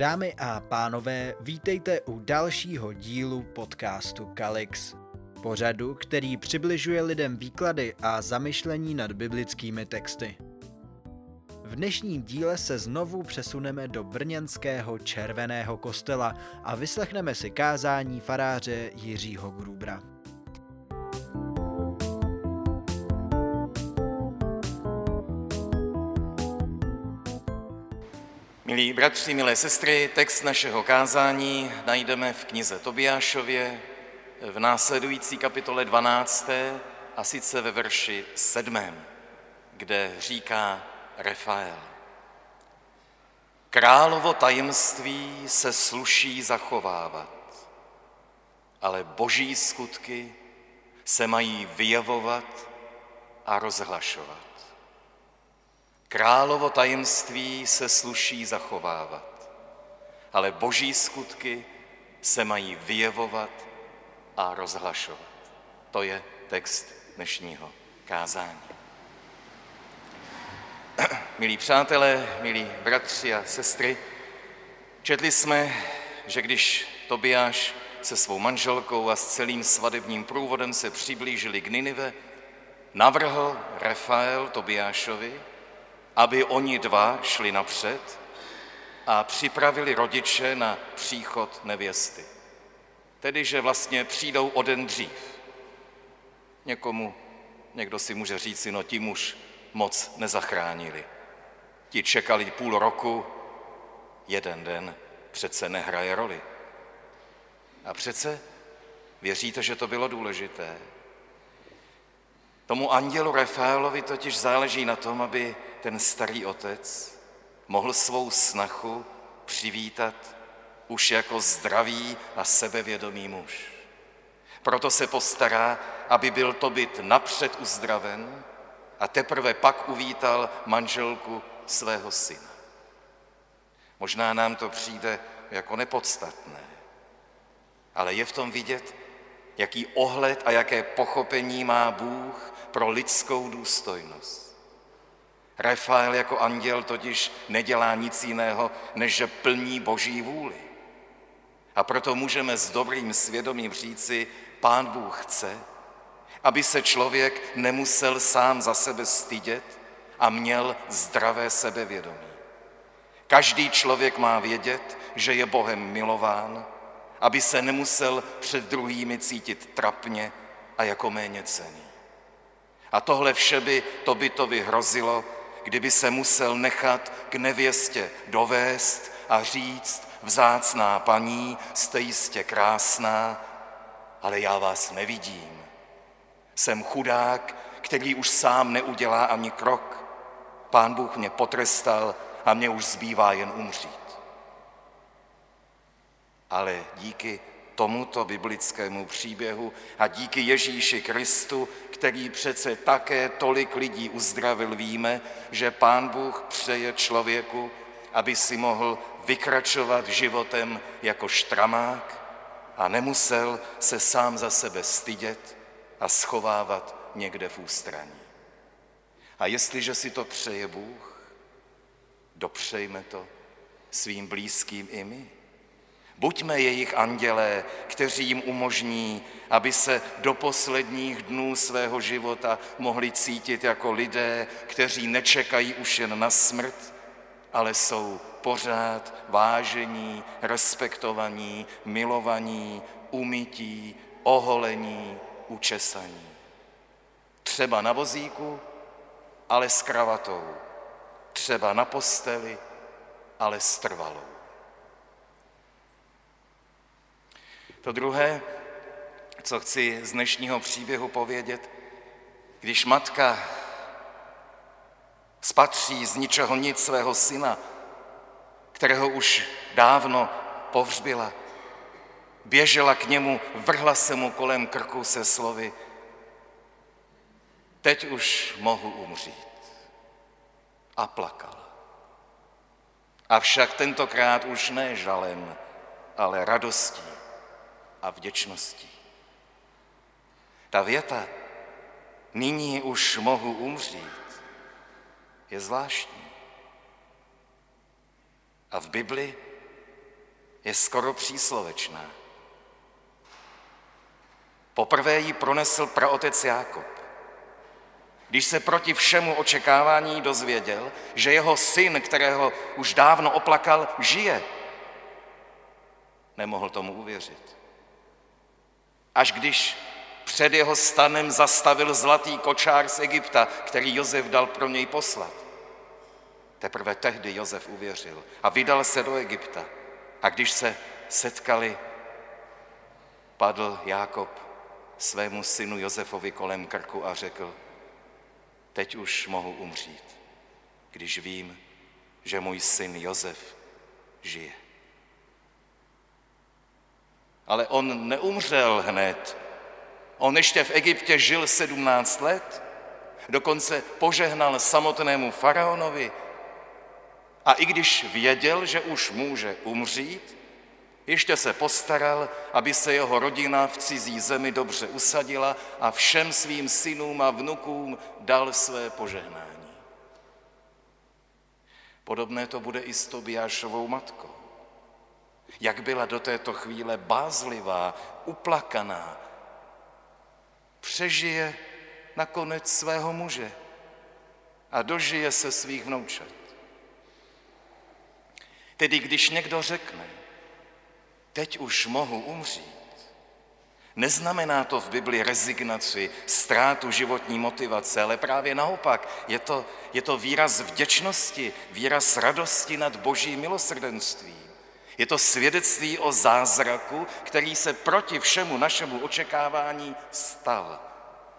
Dámy a pánové, vítejte u dalšího dílu podcastu Kalix. Pořadu, který přibližuje lidem výklady a zamyšlení nad biblickými texty. V dnešním díle se znovu přesuneme do brněnského červeného kostela a vyslechneme si kázání faráře Jiřího Grubra. Milí bratři, milé sestry, text našeho kázání najdeme v knize Tobiášově v následující kapitole 12. a sice ve verši 7., kde říká Refael. Královo tajemství se sluší zachovávat, ale boží skutky se mají vyjevovat a rozhlašovat. Královo tajemství se sluší zachovávat, ale boží skutky se mají vyjevovat a rozhlašovat. To je text dnešního kázání. Milí přátelé, milí bratři a sestry, četli jsme, že když Tobiáš se svou manželkou a s celým svadebním průvodem se přiblížili k Ninive, navrhl Rafael Tobiášovi, aby oni dva šli napřed a připravili rodiče na příchod nevěsty. Tedy, že vlastně přijdou o den dřív. Někomu, někdo si může říct, no tím už moc nezachránili. Ti čekali půl roku, jeden den přece nehraje roli. A přece věříte, že to bylo důležité? Tomu andělu Rafaelovi totiž záleží na tom, aby ten starý otec mohl svou snachu přivítat už jako zdravý a sebevědomý muž. Proto se postará, aby byl to byt napřed uzdraven a teprve pak uvítal manželku svého syna. Možná nám to přijde jako nepodstatné, ale je v tom vidět, jaký ohled a jaké pochopení má Bůh pro lidskou důstojnost. Rafael jako anděl totiž nedělá nic jiného, než že plní boží vůli. A proto můžeme s dobrým svědomím říci, pán Bůh chce, aby se člověk nemusel sám za sebe stydět a měl zdravé sebevědomí. Každý člověk má vědět, že je Bohem milován, aby se nemusel před druhými cítit trapně a jako méně cený. A tohle vše by to by to vyhrozilo, kdyby se musel nechat k nevěstě dovést a říct, vzácná paní, jste jistě krásná, ale já vás nevidím. Jsem chudák, který už sám neudělá ani krok. Pán Bůh mě potrestal a mě už zbývá jen umřít. Ale díky tomuto biblickému příběhu a díky Ježíši Kristu, který přece také tolik lidí uzdravil, víme, že Pán Bůh přeje člověku, aby si mohl vykračovat životem jako štramák a nemusel se sám za sebe stydět a schovávat někde v ústraní. A jestliže si to přeje Bůh, dopřejme to svým blízkým i my. Buďme jejich andělé, kteří jim umožní, aby se do posledních dnů svého života mohli cítit jako lidé, kteří nečekají už jen na smrt, ale jsou pořád vážení, respektovaní, milovaní, umytí, oholení, učesaní. Třeba na vozíku, ale s kravatou. Třeba na posteli, ale s trvalou. To druhé, co chci z dnešního příběhu povědět, když matka spatří z ničeho nic svého syna, kterého už dávno pohřbila, běžela k němu, vrhla se mu kolem krku se slovy, teď už mohu umřít. A plakala. Avšak tentokrát už ne žalem, ale radostí a vděčností. Ta věta, nyní už mohu umřít, je zvláštní. A v Bibli je skoro příslovečná. Poprvé ji pronesl praotec Jákob. Když se proti všemu očekávání dozvěděl, že jeho syn, kterého už dávno oplakal, žije, nemohl tomu uvěřit. Až když před jeho stanem zastavil zlatý kočár z Egypta, který Josef dal pro něj poslat. Teprve tehdy Josef uvěřil a vydal se do Egypta. A když se setkali, padl Jákob svému synu Josefovi kolem krku a řekl, teď už mohu umřít, když vím, že můj syn Josef žije. Ale on neumřel hned. On ještě v Egyptě žil 17 let, dokonce požehnal samotnému faraonovi. A i když věděl, že už může umřít, ještě se postaral, aby se jeho rodina v cizí zemi dobře usadila a všem svým synům a vnukům dal své požehnání. Podobné to bude i s Tobiášovou matkou. Jak byla do této chvíle bázlivá, uplakaná, přežije nakonec svého muže a dožije se svých vnoučat. Tedy když někdo řekne, teď už mohu umřít, Neznamená to v Bibli rezignaci, ztrátu životní motivace, ale právě naopak. Je to, je to výraz vděčnosti, výraz radosti nad boží milosrdenstvím. Je to svědectví o zázraku, který se proti všemu našemu očekávání stal.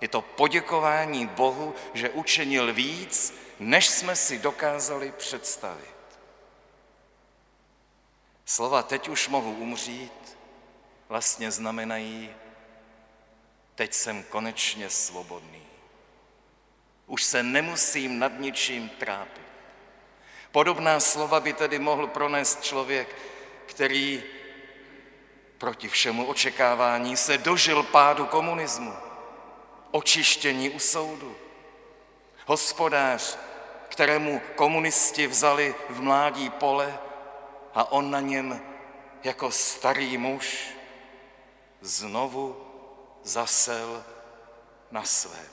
Je to poděkování Bohu, že učinil víc, než jsme si dokázali představit. Slova teď už mohu umřít vlastně znamenají teď jsem konečně svobodný. Už se nemusím nad ničím trápit. Podobná slova by tedy mohl pronést člověk, který proti všemu očekávání se dožil pádu komunismu, očištění u soudu. Hospodář, kterému komunisti vzali v mládí pole a on na něm jako starý muž znovu zasel na svém.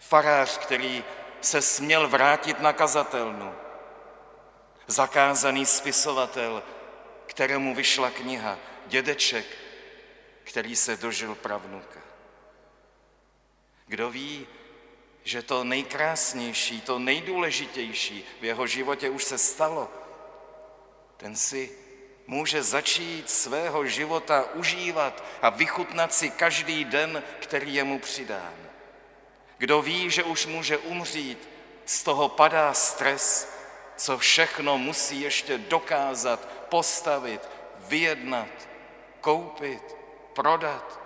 Farář, který se směl vrátit na kazatelnu, zakázaný spisovatel, kterému vyšla kniha, dědeček, který se dožil pravnuka. Kdo ví, že to nejkrásnější, to nejdůležitější v jeho životě už se stalo, ten si může začít svého života užívat a vychutnat si každý den, který je mu přidán. Kdo ví, že už může umřít, z toho padá stres, co všechno musí ještě dokázat, postavit, vyjednat, koupit, prodat.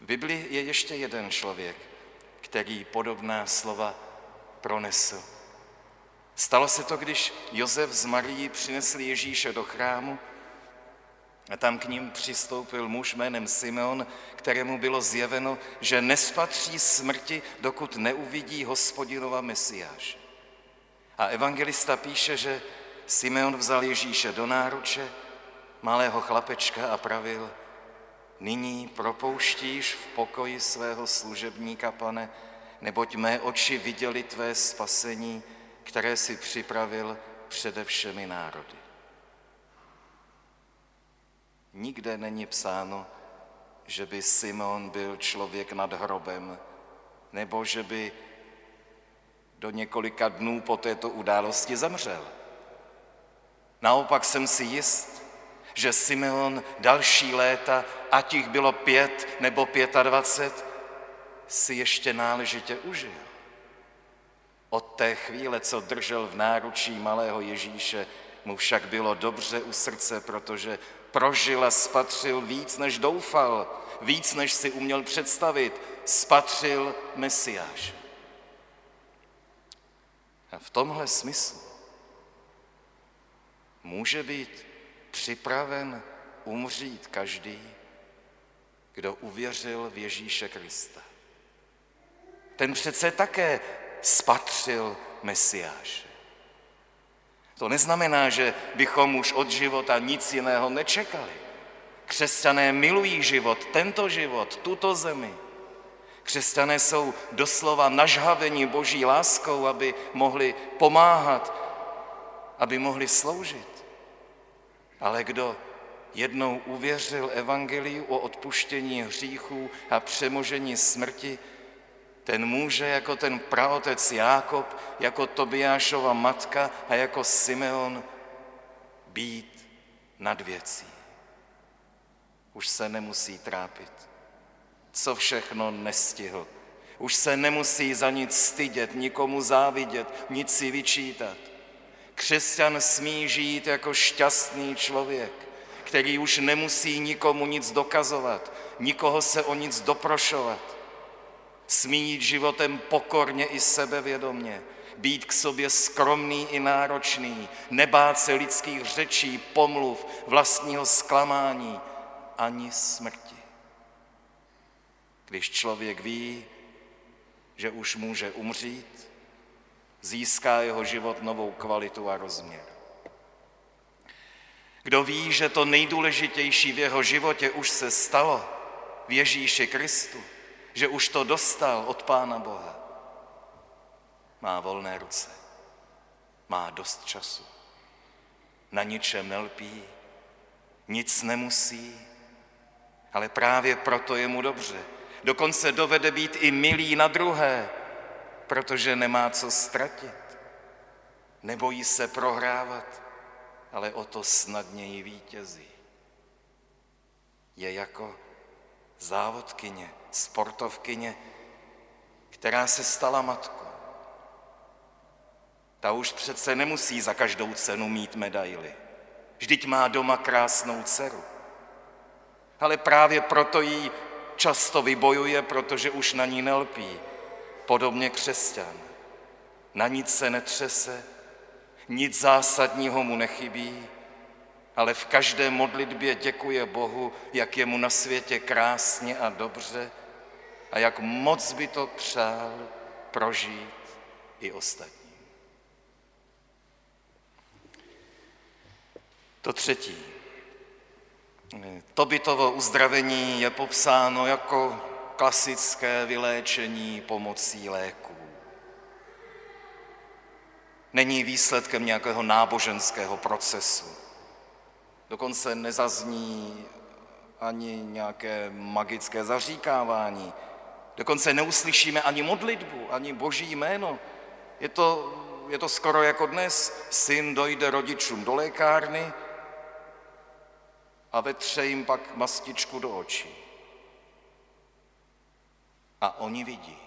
V Biblii je ještě jeden člověk, který podobná slova pronesl. Stalo se to, když Josef z Marii přinesli Ježíše do chrámu a tam k ním přistoupil muž jménem Simeon, kterému bylo zjeveno, že nespatří smrti, dokud neuvidí hospodinova Mesiáše. A evangelista píše, že Simeon vzal Ježíše do náruče, malého chlapečka a pravil, nyní propouštíš v pokoji svého služebníka, pane, neboť mé oči viděli tvé spasení, které si připravil přede všemi národy. Nikde není psáno, že by Simon byl člověk nad hrobem, nebo že by do několika dnů po této události zemřel. Naopak jsem si jist, že Simeon další léta, ať jich bylo pět nebo pětadvacet, si ještě náležitě užil. Od té chvíle, co držel v náručí malého Ježíše, mu však bylo dobře u srdce, protože prožil a spatřil víc, než doufal, víc, než si uměl představit, spatřil Mesiáš. V tomhle smyslu může být připraven umřít každý, kdo uvěřil v Ježíše Krista. Ten přece také spatřil Mesiáše. To neznamená, že bychom už od života nic jiného nečekali. Křesťané milují život, tento život, tuto zemi. Křesťané jsou doslova nažhaveni boží láskou, aby mohli pomáhat, aby mohli sloužit. Ale kdo jednou uvěřil evangeliu o odpuštění hříchů a přemožení smrti, ten může jako ten praotec Jákob, jako Tobiášova matka a jako Simeon být nad věcí. Už se nemusí trápit, co všechno nestihl. Už se nemusí za nic stydět, nikomu závidět, nic si vyčítat. Křesťan smí žít jako šťastný člověk, který už nemusí nikomu nic dokazovat, nikoho se o nic doprošovat. Smí jít životem pokorně i sebevědomně, být k sobě skromný i náročný, nebát se lidských řečí, pomluv, vlastního zklamání ani smrti. Když člověk ví, že už může umřít, získá jeho život novou kvalitu a rozměr. Kdo ví, že to nejdůležitější v jeho životě už se stalo v Ježíši Kristu, že už to dostal od Pána Boha, má volné ruce, má dost času, na ničem nelpí, nic nemusí, ale právě proto je mu dobře. Dokonce dovede být i milý na druhé, protože nemá co ztratit. Nebojí se prohrávat, ale o to snadněji vítězí. Je jako závodkyně, sportovkyně, která se stala matkou. Ta už přece nemusí za každou cenu mít medaily. Vždyť má doma krásnou dceru. Ale právě proto jí často vybojuje, protože už na ní nelpí. Podobně křesťan. Na nic se netřese, nic zásadního mu nechybí, ale v každé modlitbě děkuje Bohu, jak je mu na světě krásně a dobře a jak moc by to přál prožít i ostatním. To třetí. To bytovo uzdravení je popsáno jako klasické vyléčení pomocí léků. Není výsledkem nějakého náboženského procesu. Dokonce nezazní ani nějaké magické zaříkávání. Dokonce neuslyšíme ani modlitbu, ani boží jméno. Je to, je to skoro jako dnes. Syn dojde rodičům do lékárny a vetře jim pak mastičku do očí. A oni vidí.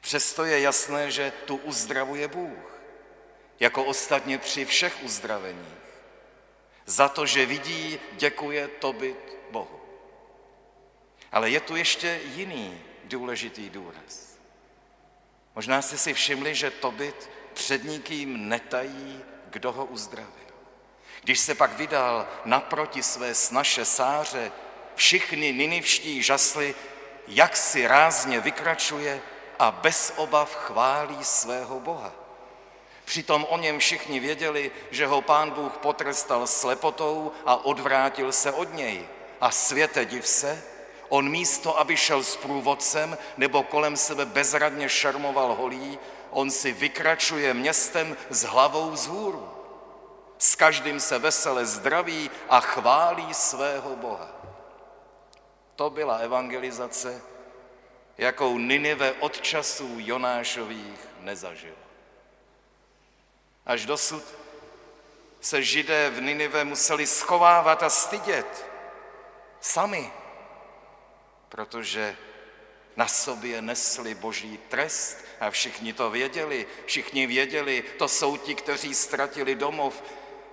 Přesto je jasné, že tu uzdravuje Bůh, jako ostatně při všech uzdraveních. Za to, že vidí, děkuje tobit Bohu. Ale je tu ještě jiný důležitý důraz. Možná jste si všimli, že Tobit před nikým netají, kdo ho uzdravil. Když se pak vydal naproti své snaše sáře, všichni ninivští žasli, jak si rázně vykračuje a bez obav chválí svého Boha. Přitom o něm všichni věděli, že ho pán Bůh potrestal slepotou a odvrátil se od něj. A světe div se, on místo, aby šel s průvodcem nebo kolem sebe bezradně šarmoval holí, on si vykračuje městem s hlavou vzhůru. S každým se vesele zdraví a chválí svého Boha. To byla evangelizace, jakou Ninive od časů Jonášových nezažila. Až dosud se židé v Ninive museli schovávat a stydět sami, protože na sobě nesli boží trest a všichni to věděli. Všichni věděli, to jsou ti, kteří ztratili domov,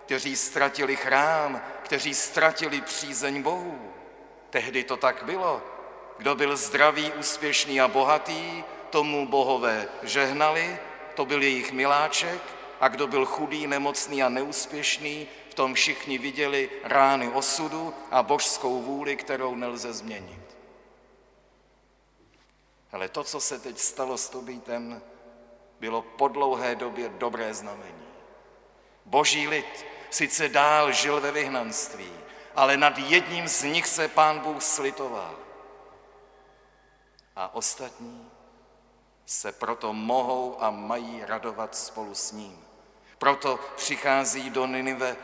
kteří ztratili chrám, kteří ztratili přízeň Bohu. Tehdy to tak bylo. Kdo byl zdravý, úspěšný a bohatý, tomu bohové žehnali, to byl jejich miláček, a kdo byl chudý, nemocný a neúspěšný, v tom všichni viděli rány osudu a božskou vůli, kterou nelze změnit. Ale to, co se teď stalo s Tobítem, bylo po dlouhé době dobré znamení. Boží lid sice dál žil ve vyhnanství, ale nad jedním z nich se pán Bůh slitoval. A ostatní se proto mohou a mají radovat spolu s ním. Proto přichází do Ninive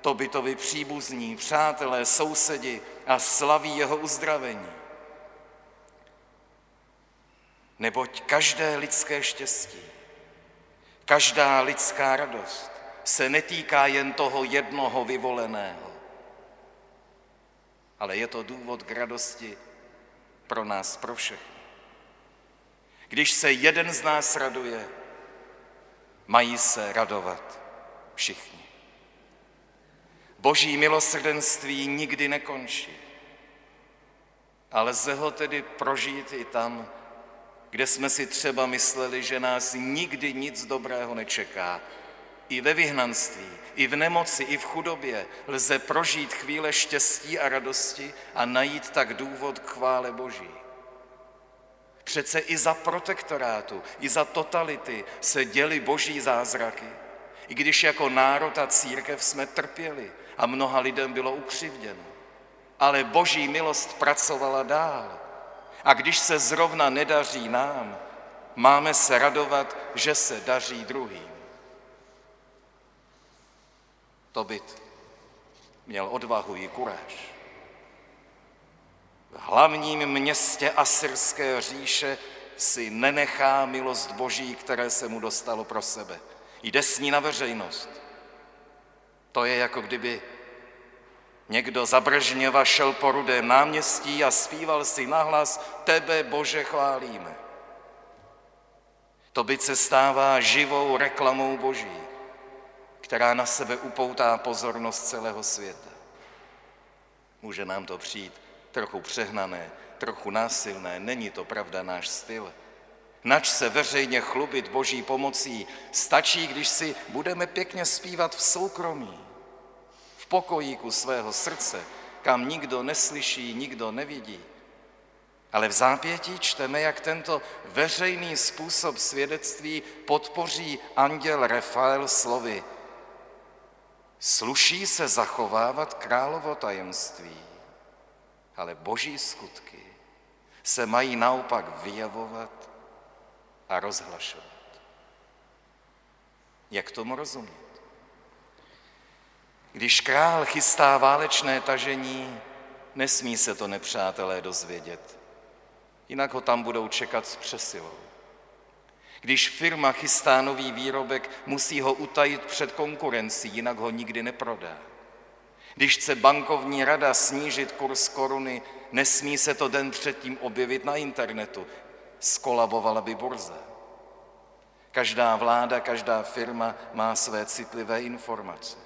Tobitovi příbuzní, přátelé, sousedi a slaví jeho uzdravení. Neboť každé lidské štěstí, každá lidská radost se netýká jen toho jednoho vyvoleného, ale je to důvod k radosti pro nás, pro všechny. Když se jeden z nás raduje, mají se radovat všichni. Boží milosrdenství nikdy nekončí, ale lze ho tedy prožít i tam, kde jsme si třeba mysleli, že nás nikdy nic dobrého nečeká. I ve vyhnanství, i v nemoci, i v chudobě lze prožít chvíle štěstí a radosti a najít tak důvod k chvále Boží. Přece i za protektorátu, i za totality se děly boží zázraky. I když jako národ a církev jsme trpěli a mnoha lidem bylo ukřivděno. Ale boží milost pracovala dál. A když se zrovna nedaří nám, máme se radovat, že se daří druhým. To byt měl odvahu i kuráž. V hlavním městě asyrské říše si nenechá milost Boží, které se mu dostalo pro sebe. Jde s ní na veřejnost. To je jako kdyby někdo za Brežněva šel po rudém náměstí a zpíval si nahlas Tebe, Bože, chválíme. To by se stává živou reklamou Boží, která na sebe upoutá pozornost celého světa. Může nám to přijít trochu přehnané, trochu násilné, není to pravda náš styl. Nač se veřejně chlubit boží pomocí, stačí, když si budeme pěkně zpívat v soukromí, v pokojíku svého srdce, kam nikdo neslyší, nikdo nevidí. Ale v zápětí čteme, jak tento veřejný způsob svědectví podpoří anděl Rafael slovy. Sluší se zachovávat královo tajemství ale boží skutky se mají naopak vyjevovat a rozhlašovat. Jak tomu rozumět? Když král chystá válečné tažení, nesmí se to nepřátelé dozvědět. Jinak ho tam budou čekat s přesilou. Když firma chystá nový výrobek, musí ho utajit před konkurencí, jinak ho nikdy neprodá. Když chce bankovní rada snížit kurz koruny, nesmí se to den předtím objevit na internetu. Skolabovala by burza. Každá vláda, každá firma má své citlivé informace.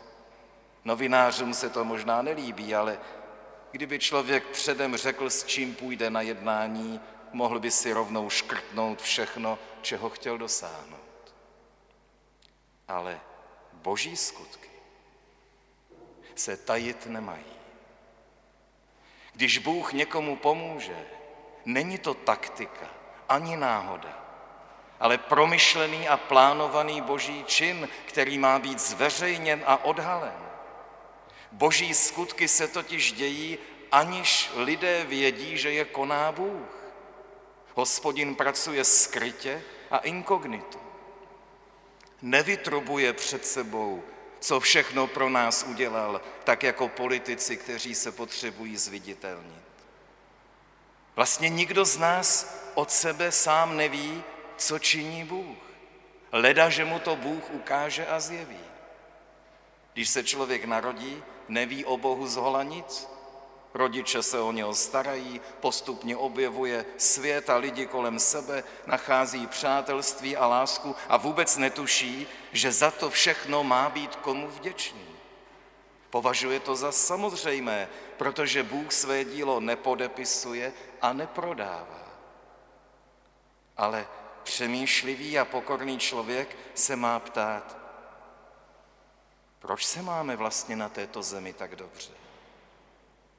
Novinářům se to možná nelíbí, ale kdyby člověk předem řekl, s čím půjde na jednání, mohl by si rovnou škrtnout všechno, čeho chtěl dosáhnout. Ale boží skutky se tajit nemají. Když Bůh někomu pomůže, není to taktika ani náhoda, ale promyšlený a plánovaný boží čin, který má být zveřejněn a odhalen. Boží skutky se totiž dějí, aniž lidé vědí, že je koná Bůh. Hospodin pracuje skrytě a inkognito. Nevytrubuje před sebou co všechno pro nás udělal, tak jako politici, kteří se potřebují zviditelnit. Vlastně nikdo z nás od sebe sám neví, co činí Bůh. Leda, že mu to Bůh ukáže a zjeví. Když se člověk narodí, neví o Bohu zhola nic, Rodiče se o něho starají, postupně objevuje svět a lidi kolem sebe, nachází přátelství a lásku a vůbec netuší, že za to všechno má být komu vděčný. Považuje to za samozřejmé, protože Bůh své dílo nepodepisuje a neprodává. Ale přemýšlivý a pokorný člověk se má ptát, proč se máme vlastně na této zemi tak dobře?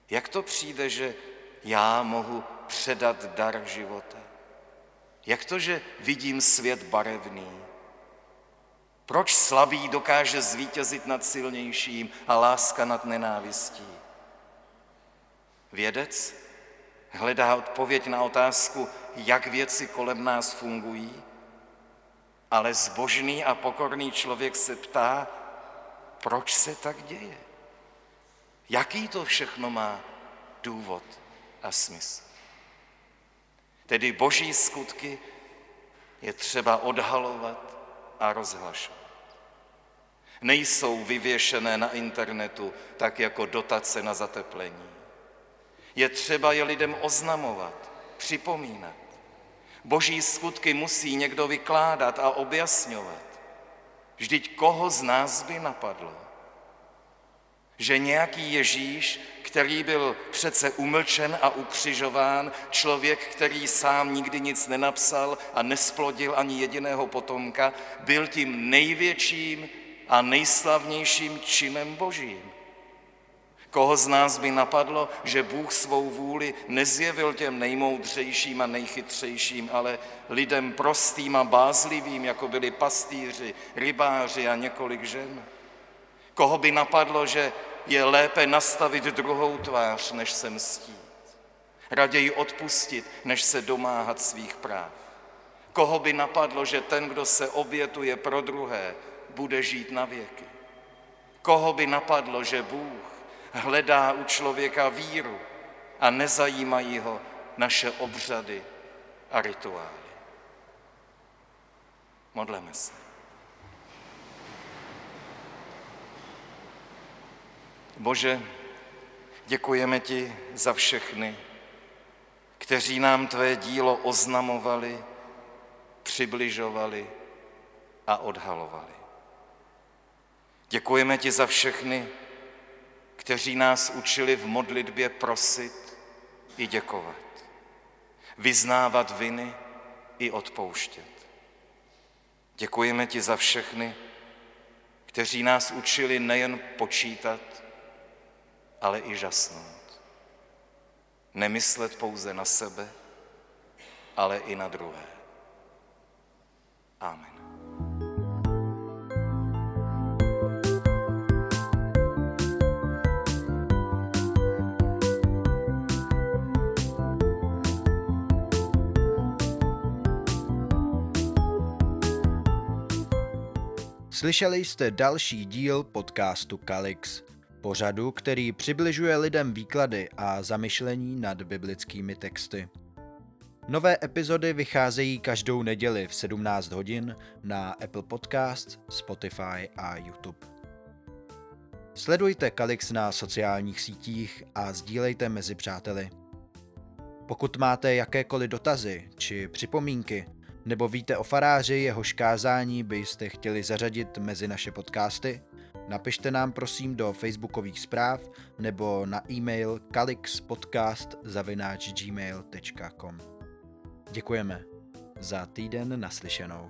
Jak to přijde, že já mohu předat dar života? Jak to, že vidím svět barevný? Proč slabý dokáže zvítězit nad silnějším a láska nad nenávistí? Vědec hledá odpověď na otázku, jak věci kolem nás fungují, ale zbožný a pokorný člověk se ptá, proč se tak děje? Jaký to všechno má důvod a smysl? Tedy boží skutky je třeba odhalovat a rozhlašovat. Nejsou vyvěšené na internetu tak jako dotace na zateplení. Je třeba je lidem oznamovat, připomínat. Boží skutky musí někdo vykládat a objasňovat. Vždyť koho z nás by napadlo, že nějaký Ježíš, který byl přece umlčen a ukřižován, člověk, který sám nikdy nic nenapsal a nesplodil ani jediného potomka, byl tím největším a nejslavnějším činem božím. Koho z nás by napadlo, že Bůh svou vůli nezjevil těm nejmoudřejším a nejchytřejším, ale lidem prostým a bázlivým, jako byli pastýři, rybáři a několik žen? Koho by napadlo, že je lépe nastavit druhou tvář, než se mstít? Raději odpustit, než se domáhat svých práv? Koho by napadlo, že ten, kdo se obětuje pro druhé, bude žít na věky? Koho by napadlo, že Bůh hledá u člověka víru a nezajímají ho naše obřady a rituály. Modleme se. Bože, děkujeme ti za všechny, kteří nám tvé dílo oznamovali, přibližovali a odhalovali. Děkujeme ti za všechny, kteří nás učili v modlitbě prosit i děkovat, vyznávat viny i odpouštět. Děkujeme ti za všechny, kteří nás učili nejen počítat, ale i žasnout. Nemyslet pouze na sebe, ale i na druhé. Amen. Slyšeli jste další díl podcastu Kalix, pořadu, který přibližuje lidem výklady a zamyšlení nad biblickými texty. Nové epizody vycházejí každou neděli v 17 hodin na Apple Podcasts, Spotify a YouTube. Sledujte Kalix na sociálních sítích a sdílejte mezi přáteli. Pokud máte jakékoliv dotazy či připomínky, nebo víte o faráři, jehož kázání byste chtěli zařadit mezi naše podcasty? Napište nám prosím do facebookových zpráv nebo na e-mail kalixpodcast.gmail.com Děkujeme. Za týden naslyšenou.